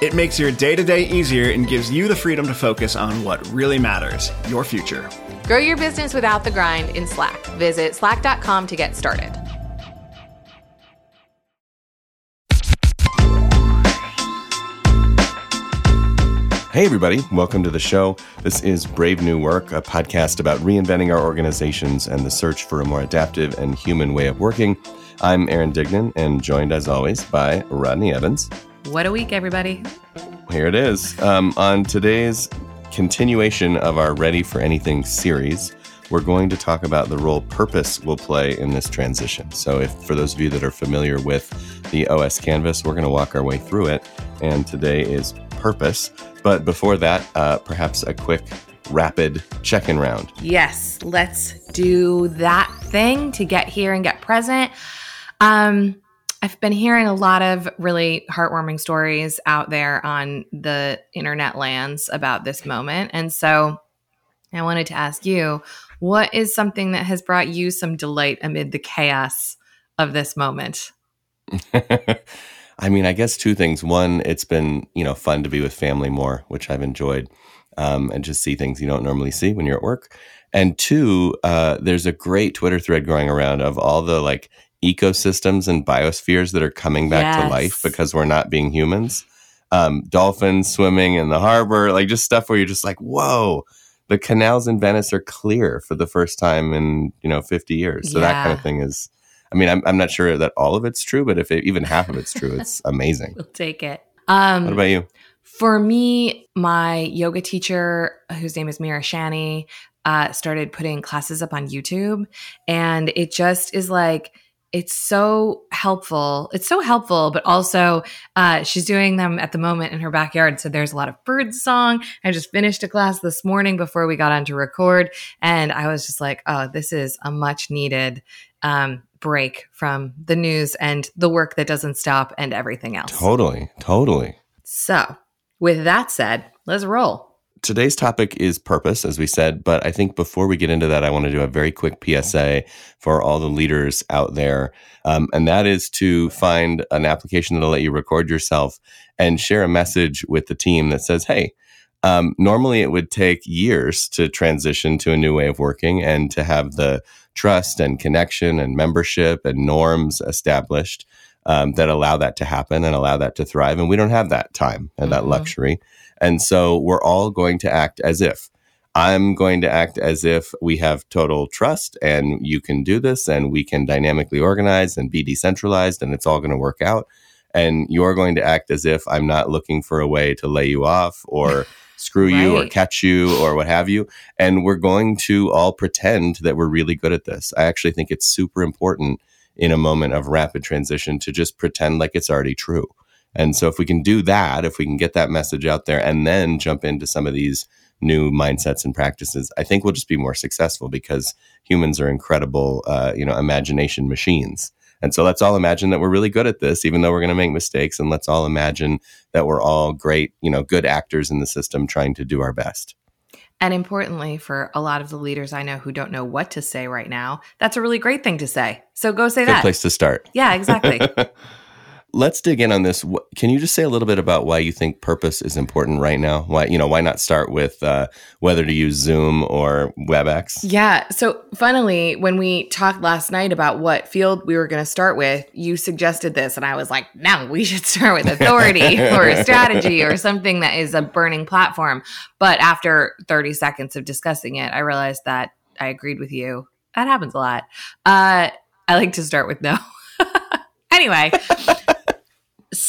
It makes your day to day easier and gives you the freedom to focus on what really matters your future. Grow your business without the grind in Slack. Visit slack.com to get started. Hey, everybody, welcome to the show. This is Brave New Work, a podcast about reinventing our organizations and the search for a more adaptive and human way of working. I'm Aaron Dignan and joined as always by Rodney Evans. What a week, everybody. Here it is. Um, on today's continuation of our Ready for Anything series, we're going to talk about the role purpose will play in this transition. So, if for those of you that are familiar with the OS Canvas, we're going to walk our way through it. And today is purpose. But before that, uh, perhaps a quick rapid check in round. Yes, let's do that thing to get here and get present. Um, I've been hearing a lot of really heartwarming stories out there on the internet lands about this moment. And so I wanted to ask you what is something that has brought you some delight amid the chaos of this moment? I mean, I guess two things. One, it's been you know fun to be with family more, which I've enjoyed, um, and just see things you don't normally see when you're at work. And two, uh, there's a great Twitter thread going around of all the like ecosystems and biospheres that are coming back Yes. to life because we're not being humans. Um, dolphins swimming in the harbor, like just stuff where you're just like, whoa. The canals in Venice are clear for the first time in you know 50 years. So that kind of thing is I mean, I'm, I'm not sure that all of it's true, but if it, even half of it's true, it's amazing. We'll take it. Um, What about you? For me, my yoga teacher, whose name is Mira Shani, uh, started putting classes up on YouTube. And it just is like, it's so helpful. It's so helpful, but also uh, she's doing them at the moment in her backyard. So there's a lot of bird song. I just finished a class this morning before we got on to record. And I was just like, oh, this is a much needed um, break from the news and the work that doesn't stop and everything else. Totally, totally. So, with that said, let's roll. Today's topic is purpose, as we said, but I think before we get into that, I want to do a very quick PSA for all the leaders out there. Um, and that is to find an application that'll let you record yourself and share a message with the team that says, hey, um, normally it would take years to transition to a new way of working and to have the trust and connection and membership and norms established um, that allow that to happen and allow that to thrive. And we don't have that time and that Mhm. luxury. And so we're all going to act as if. I'm going to act as if we have total trust and you can do this and we can dynamically organize and be decentralized and it's all going to work out. And you're going to act as if I'm not looking for a way to lay you off or screw you or catch you or what have you. And we're going to all pretend that we're really good at this. I actually think it's super important in a moment of rapid transition to just pretend like it's already true. And so if we can do that, if we can get that message out there and then jump into some of these new mindsets and practices, I think we'll just be more successful because humans are incredible, uh, you know, imagination machines. And so let's all imagine that we're really good at this, even though we're going to make mistakes. And let's all imagine that we're all great, you know, good actors in the system trying to do our best. And importantly, for a lot of the leaders I know who don't know what to say right now, that's a really great thing to say. So go say Good that. place to start. Yeah, exactly. Let's dig in on this. Can you just say a little bit about why you think purpose is important right now? Why you know why not start with uh, whether to use Zoom or WebEx? yeah. So, funnily, when we talked last night about what field we were going to start with, you suggested this. And I was like, no, we should start with authority or strategy or something that is a burning platform. But after 30 seconds of discussing it, I realized that I agreed with you. That happens a lot. Uh, I like to start with no. anyway,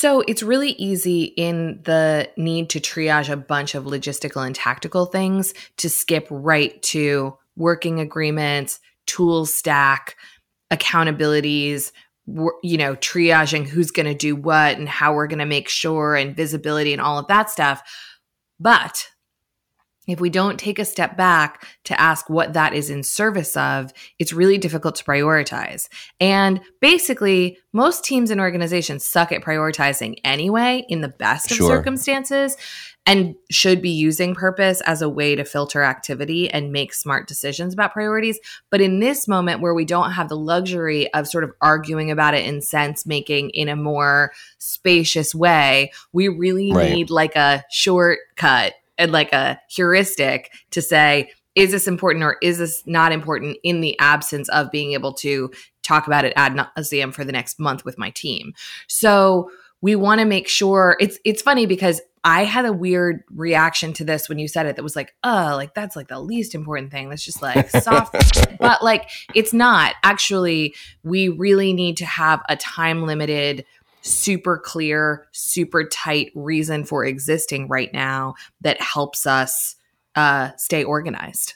so it's really easy in the need to triage a bunch of logistical and tactical things to skip right to working agreements, tool stack, accountabilities, you know, triaging who's going to do what and how we're going to make sure and visibility and all of that stuff. But if we don't take a step back to ask what that is in service of, it's really difficult to prioritize. And basically, most teams and organizations suck at prioritizing anyway in the best of circumstances and should be using purpose as a way to filter activity and make smart decisions about priorities. But in this moment where we don't have the luxury of sort of arguing about it in sense making in a more spacious way, we really right. need like a shortcut and like a heuristic to say, is this important or is this not important in the absence of being able to talk about it ad nauseum for the next month with my team? So we want to make sure it's it's funny because I had a weird reaction to this when you said it that was like, oh, like that's like the least important thing. That's just like soft. but like it's not. Actually, we really need to have a time limited super clear, super tight reason for existing right now that helps us uh, stay organized.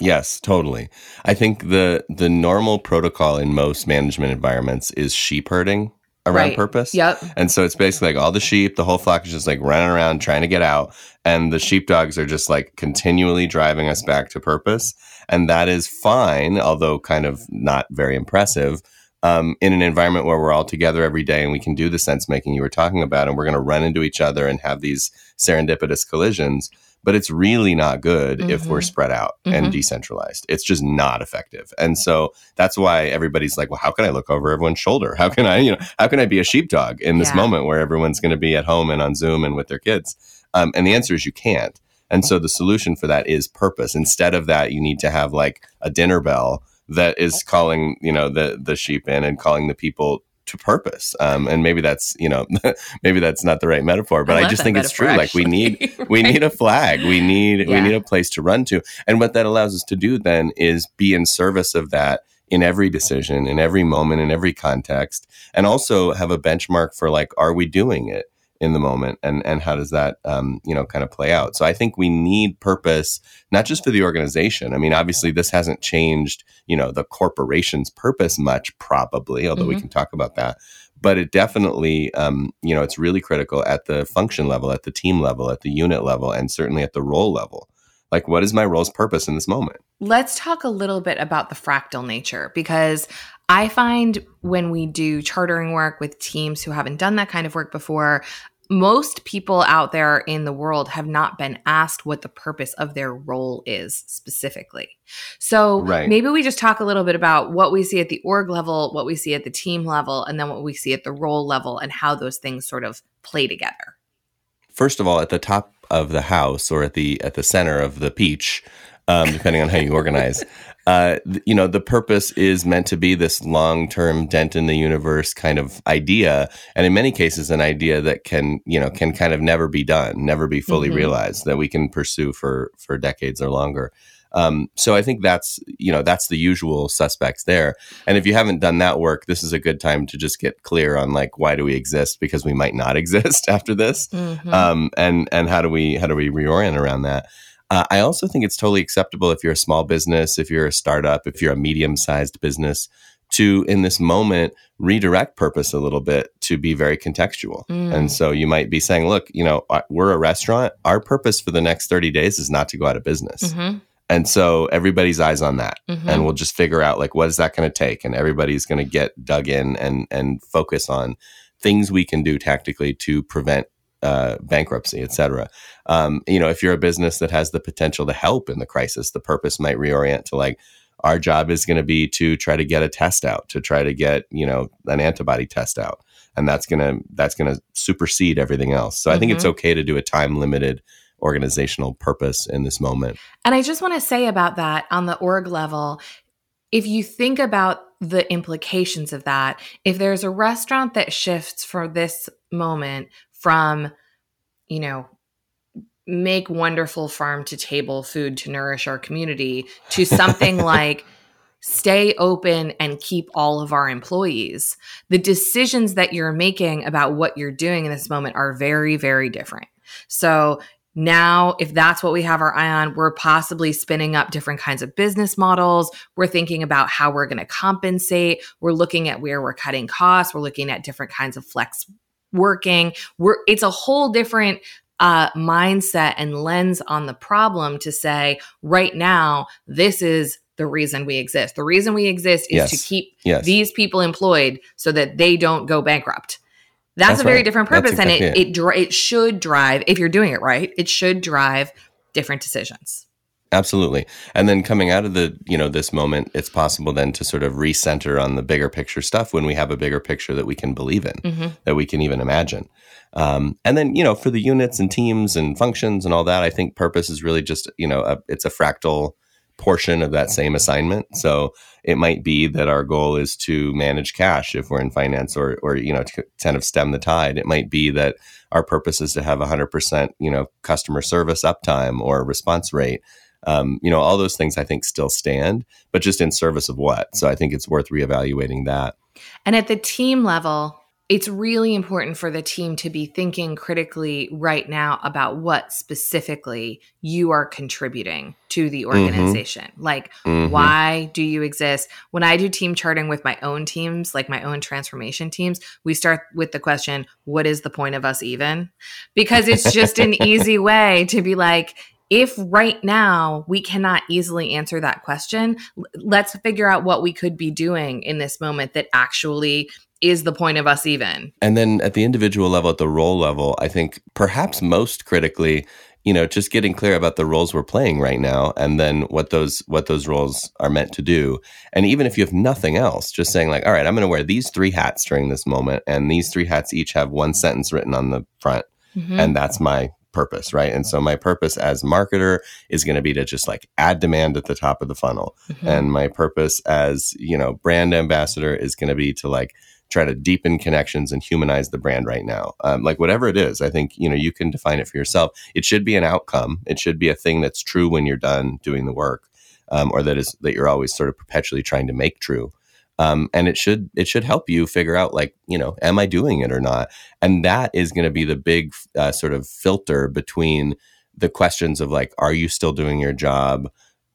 Yes, totally. I think the the normal protocol in most management environments is sheep herding around right. purpose. Yep. And so it's basically like all the sheep, the whole flock is just like running around trying to get out. And the sheepdogs are just like continually driving us back to purpose. And that is fine, although kind of not very impressive um, in an environment where we're all together every day and we can do the sense making you were talking about, and we're going to run into each other and have these serendipitous collisions. But it's really not good mm-hmm. if we're mm-hmm. spread out mm-hmm. and decentralized. It's just not effective. And so that's why everybody's like, well, how can I look over everyone's shoulder? How can I, you know, how can I be a sheepdog in this yeah. moment where everyone's going to be at home and on Zoom and with their kids? Um, and the answer is you can't. And so the solution for that is purpose. Instead of that, you need to have like a dinner bell that is calling you know the the sheep in and calling the people to purpose um, and maybe that's you know maybe that's not the right metaphor but i, I just think it's true actually. like we need right. we need a flag we need yeah. we need a place to run to and what that allows us to do then is be in service of that in every decision in every moment in every context and also have a benchmark for like are we doing it in the moment and and how does that um, you know kind of play out. So i think we need purpose not just for the organization. I mean obviously this hasn't changed you know the corporation's purpose much probably although mm-hmm. we can talk about that. But it definitely um, you know it's really critical at the function level at the team level at the unit level and certainly at the role level. Like what is my role's purpose in this moment? Let's talk a little bit about the fractal nature because I find when we do chartering work with teams who haven't done that kind of work before, most people out there in the world have not been asked what the purpose of their role is specifically. So right. maybe we just talk a little bit about what we see at the org level, what we see at the team level, and then what we see at the role level and how those things sort of play together. First of all, at the top of the house or at the at the center of the peach, um, depending on how you organize, uh, you know, the purpose is meant to be this long term dent in the universe kind of idea. And in many cases, an idea that can, you know, can kind of never be done, never be fully mm-hmm. realized that we can pursue for, for decades or longer. Um, so I think that's you know that's the usual suspects there. And if you haven't done that work, this is a good time to just get clear on like why do we exist because we might not exist after this, mm-hmm. um, and and how do we how do we reorient around that. Uh, I also think it's totally acceptable if you're a small business, if you're a startup, if you're a medium sized business to, in this moment, redirect purpose a little bit to be very contextual. Mm. And so you might be saying, look, you know, we're a restaurant. Our purpose for the next 30 days is not to go out of business. Mm-hmm. And so everybody's eyes on that. Mm-hmm. And we'll just figure out like what is that going to take? And everybody's going to get dug in and and focus on things we can do tactically to prevent uh, bankruptcy, et cetera. Um, you know, if you're a business that has the potential to help in the crisis, the purpose might reorient to like, our job is going to be to try to get a test out, to try to get, you know, an antibody test out. And that's going to, that's going to supersede everything else. So mm-hmm. I think it's mm-hmm. okay to do a time limited organizational purpose in this moment. And I just want to say about that on the org level, if you think about the implications of that, if there's a restaurant that shifts for this moment from, you know, make wonderful farm to table food to nourish our community to something like stay open and keep all of our employees. The decisions that you're making about what you're doing in this moment are very, very different. So, now if that's what we have our eye on we're possibly spinning up different kinds of business models we're thinking about how we're going to compensate we're looking at where we're cutting costs we're looking at different kinds of flex working we're it's a whole different uh, mindset and lens on the problem to say right now this is the reason we exist the reason we exist is Yes. to keep Yes. these people employed so that they don't go bankrupt that's, That's a very right. different purpose and it it, dri- it should drive if you're doing it right it should drive different decisions Absolutely. And then coming out of the, you know, this moment, it's possible then to sort of recenter on the bigger picture stuff when we have a bigger picture that we can believe in, Mhm. that we can even imagine. Um, and then, you know, for the units and teams and functions and all that, I think purpose is really just, you know, a, it's a fractal portion of that same assignment. So it might be that our goal is to manage cash if we're in finance or, or, you know, to kind of stem the tide. It might be that our purpose is to have 100%, you know, customer service uptime or response rate um, you know, all those things I think still stand, but just in service of what? So I think it's worth reevaluating that. And at the team level, it's really important for the team to be thinking critically right now about what specifically you are contributing to the organization. Like, Mhm. why do you exist? When I do team charting with my own teams, like my own transformation teams, we start with the question, what is the point of us even? Because it's just an easy way to be like, if right now we cannot easily answer that question, let's figure out what we could be doing in this moment that actually is the point of us even. And then at the individual level, at the role level, I think perhaps most critically, you know, just getting clear about the roles we're playing right now and then what those what those roles are meant to do. And even if you have nothing else, just saying like, all right, I'm going to wear these three hats during this moment and these three hats each have one sentence written on the front Mhm. and that's my purpose right? And so my purpose as marketer is going to be to just like add demand at the top of the funnel. Mhm. and my purpose as you know brand ambassador is going to be to like try to deepen connections and humanize the brand right now. Um, like whatever it is i think you know you can define it for yourself. It should be an outcome. It should be a thing that's true when you're done doing the work um, or that is that you're always sort of perpetually trying to make true um, and it should it should help you figure out like you know am i doing it or not? And that is going to be the big uh, sort of filter between the questions of like are you still doing your job?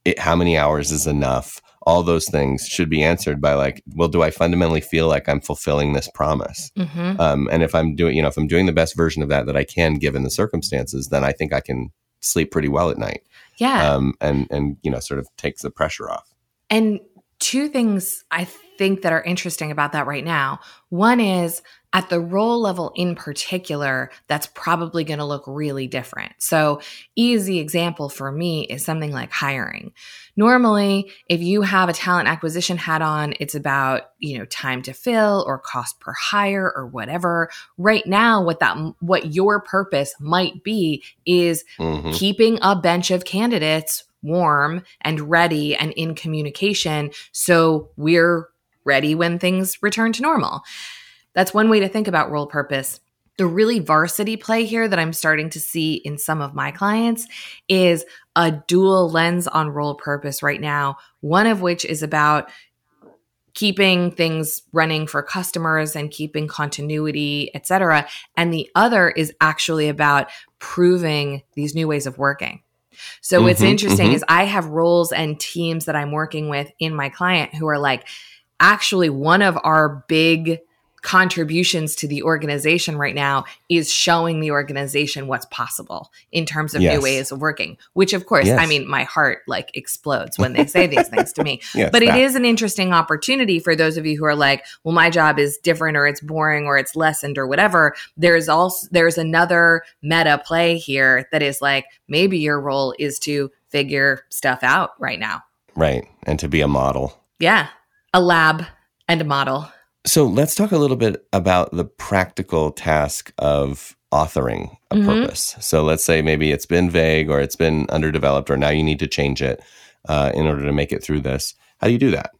It, how many hours is enough? All those things should be answered by like well do i fundamentally feel like i'm fulfilling this promise? Mhm. um, and if i'm doing you know if i'm doing the best version of that that i can given the circumstances then i think i can sleep pretty well at night. Yeah. um, and and you know sort of takes the pressure off. And two things I think that are interesting about that right now. One is at the role level in particular, that's probably going to look really different. So, easy example for me is something like hiring. Normally, if you have a talent acquisition hat on, it's about, you know, time to fill or cost per hire or whatever. Right now, what that what your purpose might be is Mhm. keeping a bench of candidates warm and ready and in communication so we're ready when things return to normal. That's one way to think about role purpose. The really varsity play here that I'm starting to see in some of my clients is a dual lens on role purpose right now, one of which is about keeping things running for customers and keeping continuity, et cetera. And the other is actually about proving these new ways of working. So what's Mhm, interesting mhm. is I have roles and teams that I'm working with in my client who are like, actually, one of our big contributions to the organization right now is showing the organization what's possible in terms of Yes. new ways of working which of course i mean my heart like explodes when they say these things to me. Yes, but it that. is an interesting opportunity for those of you who are like well my job is different or it's boring or it's lessened or whatever. There's also there's another meta play here that is like maybe your role is to figure stuff out right now. Right and to be a model. Yeah a lab and a model So let's talk a little bit about the practical task of authoring a Mhm. purpose. So let's say maybe it's been vague or it's been underdeveloped or now you need to change it uh, in order to make it through this. How do you do that?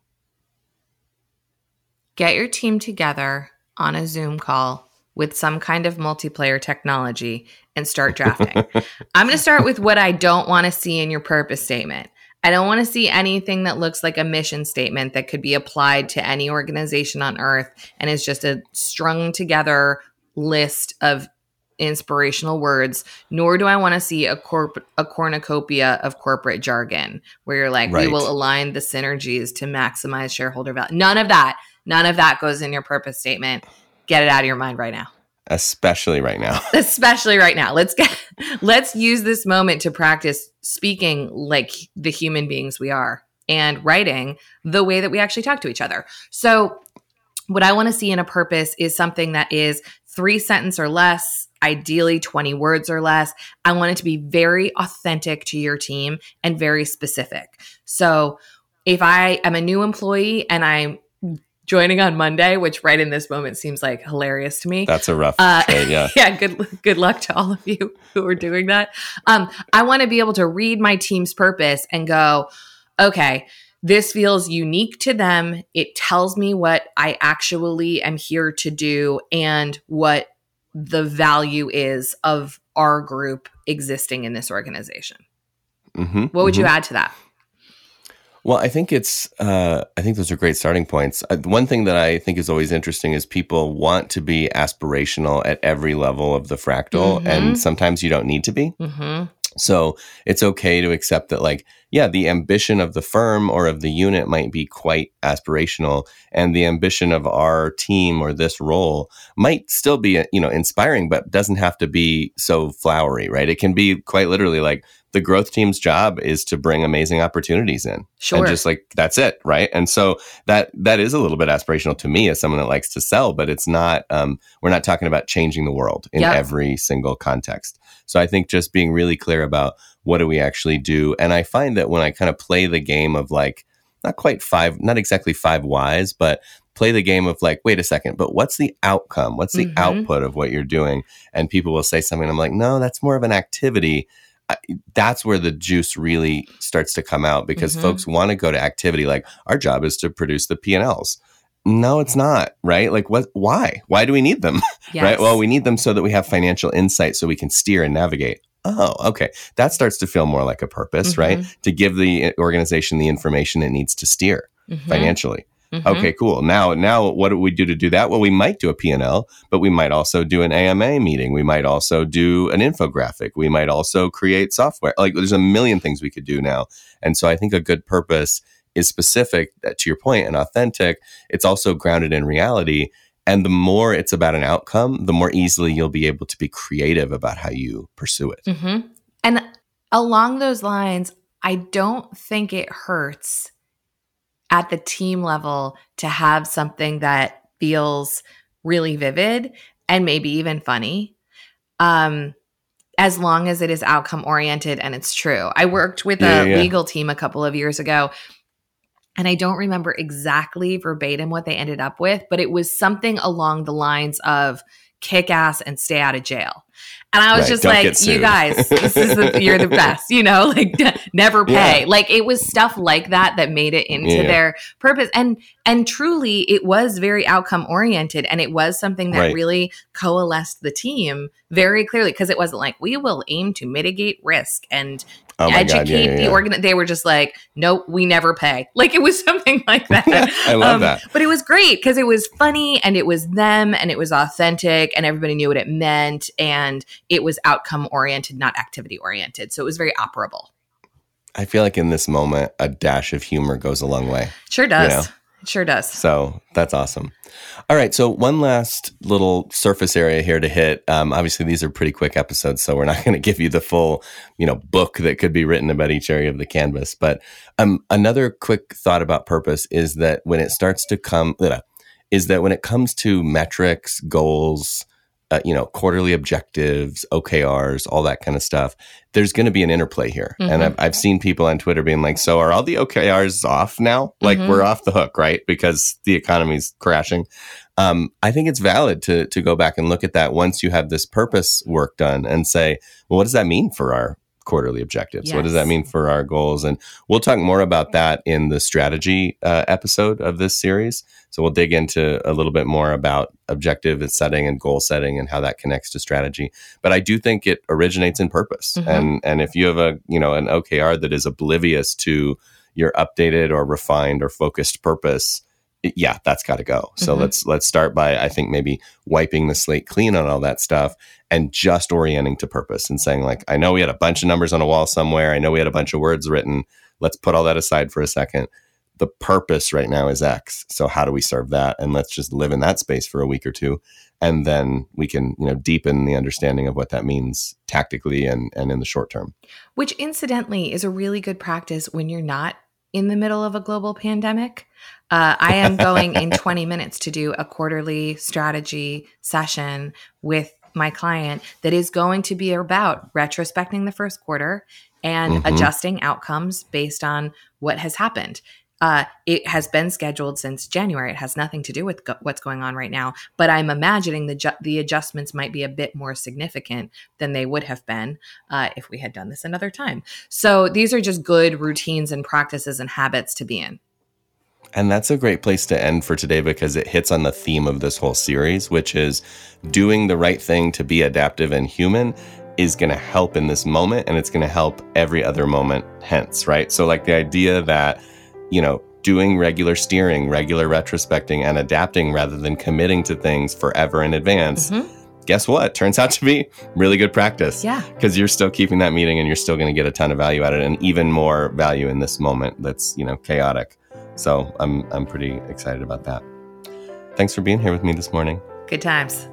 get your team together on a Zoom call with some kind of multiplayer technology and start drafting. I'm going to start with what I don't want to see in your purpose statement. I don't want to see anything that looks like a mission statement that could be applied to any organization on earth and is just a strung together list of inspirational words, nor do I want to see a corp a cornucopia of corporate jargon where you're like, Right. we will align the synergies to maximize shareholder value. None of that. None of that goes in your purpose statement. Get it out of your mind right now. Especially right now. Especially right now. Let's get let's use this moment to practice speaking like the human beings we are and writing the way that we actually talk to each other. So what I want to see in a purpose is something that is three sentence or less, ideally 20 words or less. I want it to be very authentic to your team and very specific. So if I am a new employee and I'm joining on Monday, which right in this moment seems like hilarious to me. That's a rough Uh, trade, yeah. yeah, good good luck to all of you who are doing that. Um, I want to be able to read my team's purpose and go, okay, this feels unique to them. It tells me what I actually am here to do and what the value is of our group existing in this organization. hmm What would you add to that? Well, I think it's. Uh, I think those are great starting points. Uh, one thing that I think is always interesting is people want to be aspirational at every level of the fractal, Mhm. and sometimes you don't need to be. hmm So it's okay to accept that, like, yeah, the ambition of the firm or of the unit might be quite aspirational, and the ambition of our team or this role might still be, you know, inspiring, but doesn't have to be so flowery, right? It can be quite literally like the growth team's job is to bring amazing opportunities in, Sure. and just like that's it, right? And so that that is a little bit aspirational to me as someone that likes to sell, but it's not. Um, we're not talking about changing the world in Yeah. every single context. So I think just being really clear about what do we actually do, and I find that when I kind of play the game of like not quite five, not exactly five whys, but play the game of like, wait a second, but what's the outcome? What's the Mhm. output of what you're doing? And people will say something. I'm like, no, that's more of an activity. That's where the juice really starts to come out because Mhm. folks want to go to activity. Like our job is to produce the P and Ls. No, it's not right. Like what? Why? Why do we need them? Yes. Right. Well, we need them so that we have financial insight so we can steer and navigate. Oh, okay. That starts to feel more like a purpose, right? To give the organization the information it needs to steer Mhm. financially. Mhm. Okay, cool. Now, now what do we do to do that? Well, we might do a P&L, but we might also do an AMA meeting. We might also do an infographic. We might also create software. Like there's a million things we could do now. And so I think a good purpose is specific to your point and authentic. It's also grounded in reality. And the more it's about an outcome, the more easily you'll be able to be creative about how you pursue it. hmm And along those lines, I don't think it hurts at the team level to have something that feels really vivid and maybe even funny. Um, as long as it is outcome oriented and it's true. I worked with Yeah, a yeah, legal team a couple of years ago and I don't remember exactly verbatim what they ended up with, but it was something along the lines of kick ass and stay out of jail. And I was Right, just like, you guys, this is the, you're the best, you know, like never pay. Yeah. Like it was stuff like that that made it into Yeah. their purpose. And and truly it was very outcome oriented and it was something that Right. really coalesced the team very clearly because it wasn't like we will aim to mitigate risk and Oh educate God. Yeah, yeah, the organ. They were just like, nope, we never pay. Like it was something like that. I love Um, that. But it was great because it was funny and it was them and it was authentic and everybody knew what it meant and it was outcome oriented, not activity oriented. So it was very operable. I feel like in this moment, a dash of humor goes a long way. Sure does. know. It sure does. So that's awesome. All right. So, one last little surface area here to hit. Um, obviously, these are pretty quick episodes, so we're not going to give you the full, you know, book that could be written about each area of the canvas. But um, another quick thought about purpose is that when it starts to come, is that when it comes to metrics, goals, uh, you know, quarterly objectives, OKRs, all that kind of stuff, there's going to be an interplay here. And Mhm. I've, I've seen people on Twitter being like, so are all the OKRs off now? Like Mhm. we're off the hook, right? Because the economy's crashing. Um, I think it's valid to, to go back and look at that once you have this purpose work done and say, well, what does that mean for our quarterly objectives? What does that mean for our goals? And we'll talk more about that in the strategy uh, episode of this series. So we'll dig into a little bit more about objective and setting and goal setting and how that connects to strategy. But I do think it originates in purpose. Mhm. And and if you have a you know an OKR that is oblivious to your updated or refined or focused purpose, yeah, that's got to go. So mm-hmm. let's let's start by I think maybe wiping the slate clean on all that stuff and just orienting to purpose and saying like I know we had a bunch of numbers on a wall somewhere. I know we had a bunch of words written. Let's put all that aside for a second. The purpose right now is X. So how do we serve that? And let's just live in that space for a week or two and then we can you know deepen the understanding of what that means tactically and and in the short term which incidentally is a really good practice when you're not in the middle of a global pandemic uh, i am going in 20 minutes to do a quarterly strategy session with my client that is going to be about retrospecting the first quarter and mm-hmm. adjusting outcomes based on what has happened uh, it has been scheduled since January. It has nothing to do with go- what's going on right now. But I'm imagining the ju- the adjustments might be a bit more significant than they would have been uh, if we had done this another time. So these are just good routines and practices and habits to be in. And that's a great place to end for today because it hits on the theme of this whole series, which is doing the right thing to be adaptive and human is going to help in this moment and it's going to help every other moment hence, right? So, like the idea that you know, doing regular steering, regular retrospecting, and adapting rather than committing to things forever in advance. Mm-hmm. Guess what? Turns out to be really good practice. Yeah. Because you're still keeping that meeting and you're still going to get a ton of value out of it and even more value in this moment that's, you know, chaotic. So I'm I'm pretty excited about that. Thanks for being here with me this morning. Good times.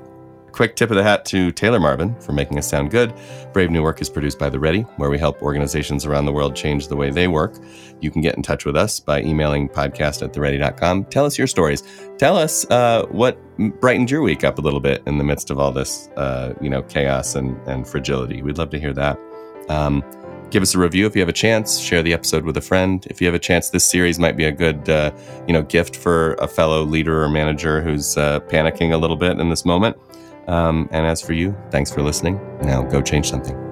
Quick tip of the hat to Taylor Marvin for making us sound good. Brave New Work is produced by The Ready, where we help organizations around the world change the way they work. You can get in touch with us by emailing podcast at theready.com. Tell us your stories. Tell us uh, what brightened your week up a little bit in the midst of all this, uh, you know, chaos and, and fragility. We'd love to hear that. Um, give us a review if you have a chance share the episode with a friend if you have a chance this series might be a good uh, you know gift for a fellow leader or manager who's uh, panicking a little bit in this moment um, and as for you, thanks for listening. Now go change something.